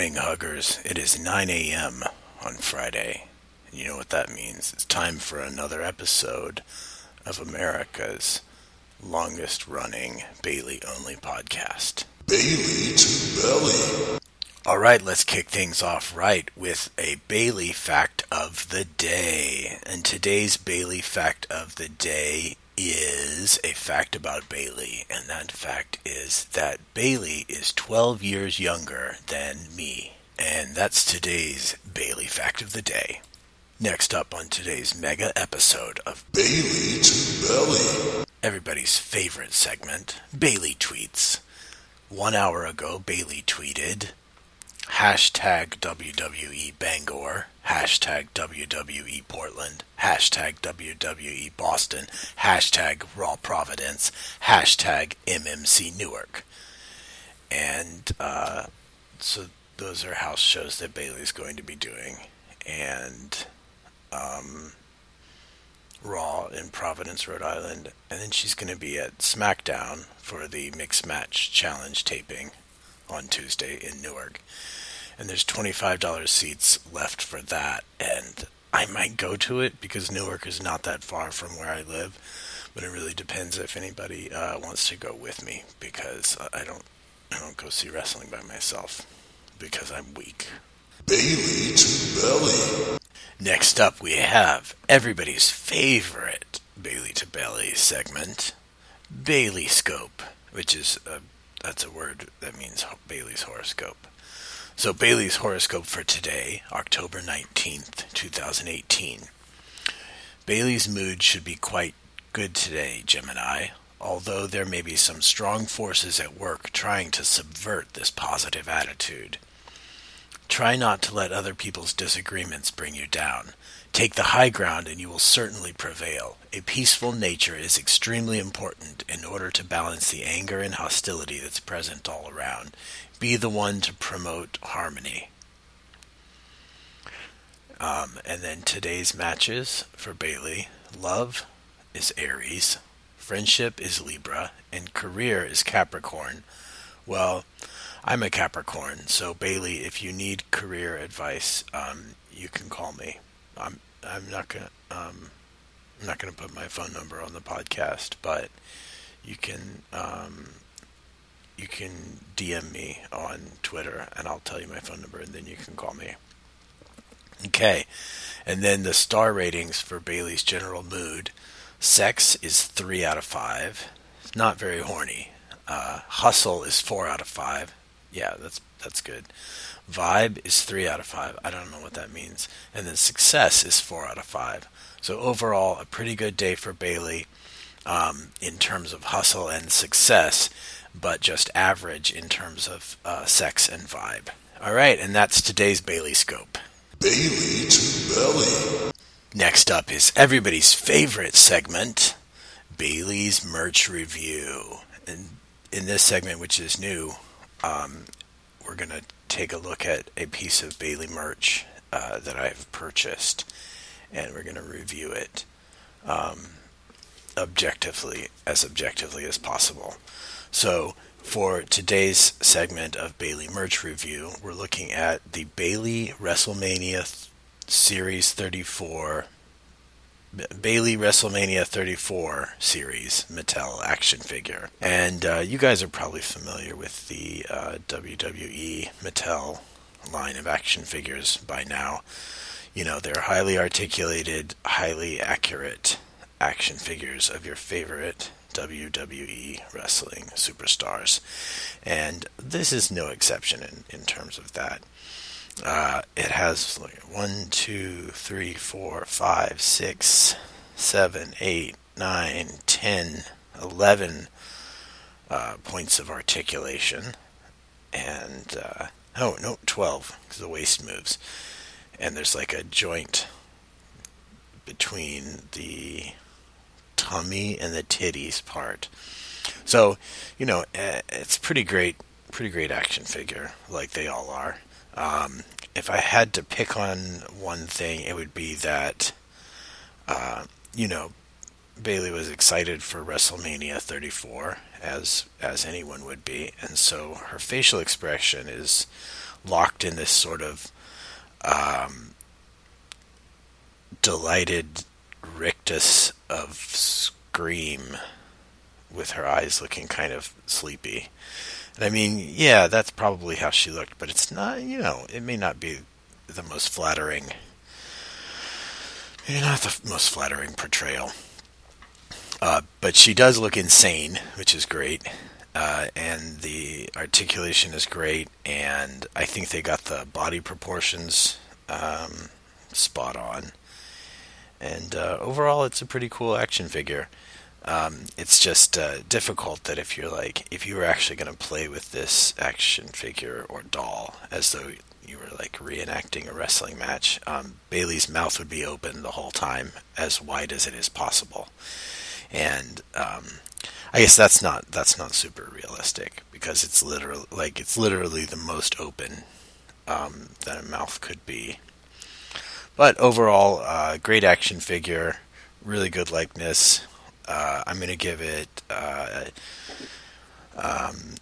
morning, huggers. It is 9 a.m. on Friday. And you know what that means. It's time for another episode of America's longest running Bayley only podcast. Bayley to Belly. All right, let's kick things off right with a Bayley fact of the day. And today's Bayley fact of the day is a fact about Bayley, and that fact is that Bayley is 12 years younger than me. And that's today's Bayley fact of the day. Next up on today's mega episode of Bayley to Belly. everybody's favorite segment, Bayley Tweets. One hour ago, Bayley tweeted, hashtag WWE Bangor, hashtag WWE Portland, hashtag WWE Boston, hashtag Raw Providence, hashtag MMC Newark. And uh, so those are house shows that Bayley's going to be doing. And um, Raw in Providence, Rhode Island, and then she's going to be at SmackDown for the Mixed Match Challenge taping on Tuesday in Newark. And there's $25 seats left for that, and I might go to it because Newark is not that far from where I live, but it really depends if anybody uh, wants to go with me because I don't I don't go see wrestling by myself because I'm weak. Bayley to Belly. Next up, we have everybody's favorite Bayley to Belly segment, Bayley Scope, which is a, that's a word that means Bayley's horoscope. So Bayley's horoscope for today, October 19th, 2018. Bayley's mood should be quite good today, Gemini, although there may be some strong forces at work trying to subvert this positive attitude. Try not to let other people's disagreements bring you down. Take the high ground and you will certainly prevail. A peaceful nature is extremely important in order to balance the anger and hostility that's present all around. Be the one to promote harmony. Um, and then today's matches for Bayley love is Aries, friendship is Libra, and career is Capricorn. Well, I'm a Capricorn, so Bayley, if you need career advice, um, you can call me. I'm I'm not gonna um, I'm not gonna put my phone number on the podcast, but you can um, you can DM me on Twitter, and I'll tell you my phone number, and then you can call me. Okay, and then the star ratings for Bayley's general mood: sex is three out of five, not very horny. Uh, hustle is four out of five yeah, that's that's good. Vibe is three out of five. I don't know what that means. And then success is four out of five. So overall, a pretty good day for Bayley um, in terms of hustle and success, but just average in terms of uh, sex and vibe. All right, and that's today's Bayley scope. Bayley to Belly. Next up is everybody's favorite segment, Bayley's merch review. And in this segment, which is new, um, we're going to take a look at a piece of Bayley merch uh, that I've purchased, and we're going to review it um, objectively, as objectively as possible. So, for today's segment of Bayley merch review, we're looking at the Bayley WrestleMania Series 34 Bayley WrestleMania 34 series Mattel action figure. And uh, you guys are probably familiar with the uh, WWE Mattel line of action figures by now. You know, they're highly articulated, highly accurate action figures of your favorite WWE wrestling superstars. And this is no exception in, in terms of that. Uh, it has like one, two, three, four, five, six, seven, eight, nine, ten, eleven uh, points of articulation, and uh, oh no, twelve because the waist moves, and there's like a joint between the tummy and the titties part. So, you know, eh, it's pretty great, pretty great action figure, like they all are. Um, if I had to pick on one thing, it would be that, uh, you know, Bayley was excited for WrestleMania 34, as as anyone would be, and so her facial expression is locked in this sort of um, delighted rictus of scream with her eyes looking kind of sleepy. And I mean, yeah, that's probably how she looked, but it's not, you know, it may not be the most flattering, maybe not the most flattering portrayal. Uh, but she does look insane, which is great. Uh, and the articulation is great, and I think they got the body proportions um, spot on. And uh, overall, it's a pretty cool action figure. Um, it's just uh, difficult that if you're like, if you were actually going to play with this action figure or doll as though you were like reenacting a wrestling match, um, Bayley's mouth would be open the whole time, as wide as it is possible. And um, I guess that's not that's not super realistic because it's literally like it's literally the most open um, that a mouth could be. But overall, uh, great action figure, really good likeness. Uh, I'm going to give it uh, um,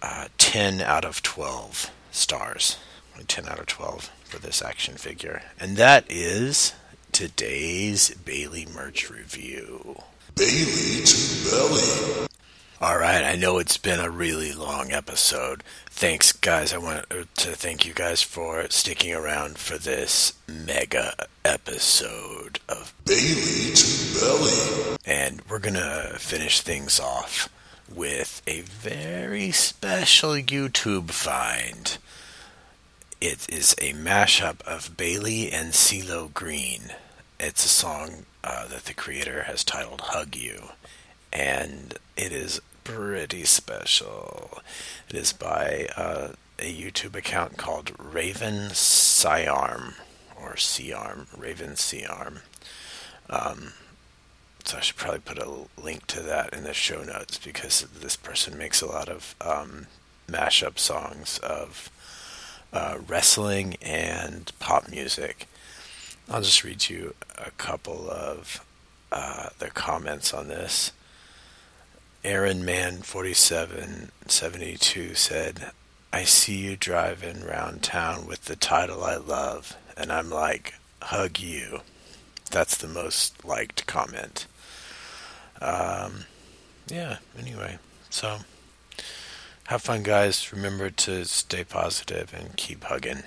uh, 10 out of 12 stars. 10 out of 12 for this action figure. And that is today's Bayley merch review. Bayley to Belly. All right, I know it's been a really long episode. Thanks, guys. I want to thank you guys for sticking around for this mega episode of Bayley to Belly. And we're going to finish things off with a very special YouTube find. It is a mashup of Bayley and CeeLo Green. It's a song uh, that the creator has titled Hug You. And it is pretty special. It is by uh, a YouTube account called Raven Siarm or Arm, Raven Siarm. Um, so I should probably put a link to that in the show notes because this person makes a lot of um, mashup songs of uh, wrestling and pop music. I'll just read you a couple of uh, the comments on this. Aaron Man 4772 said, I see you driving round town with the title I love, and I'm like, hug you. That's the most liked comment. Um, yeah, anyway, so have fun, guys. Remember to stay positive and keep hugging.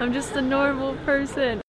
I'm just a normal person.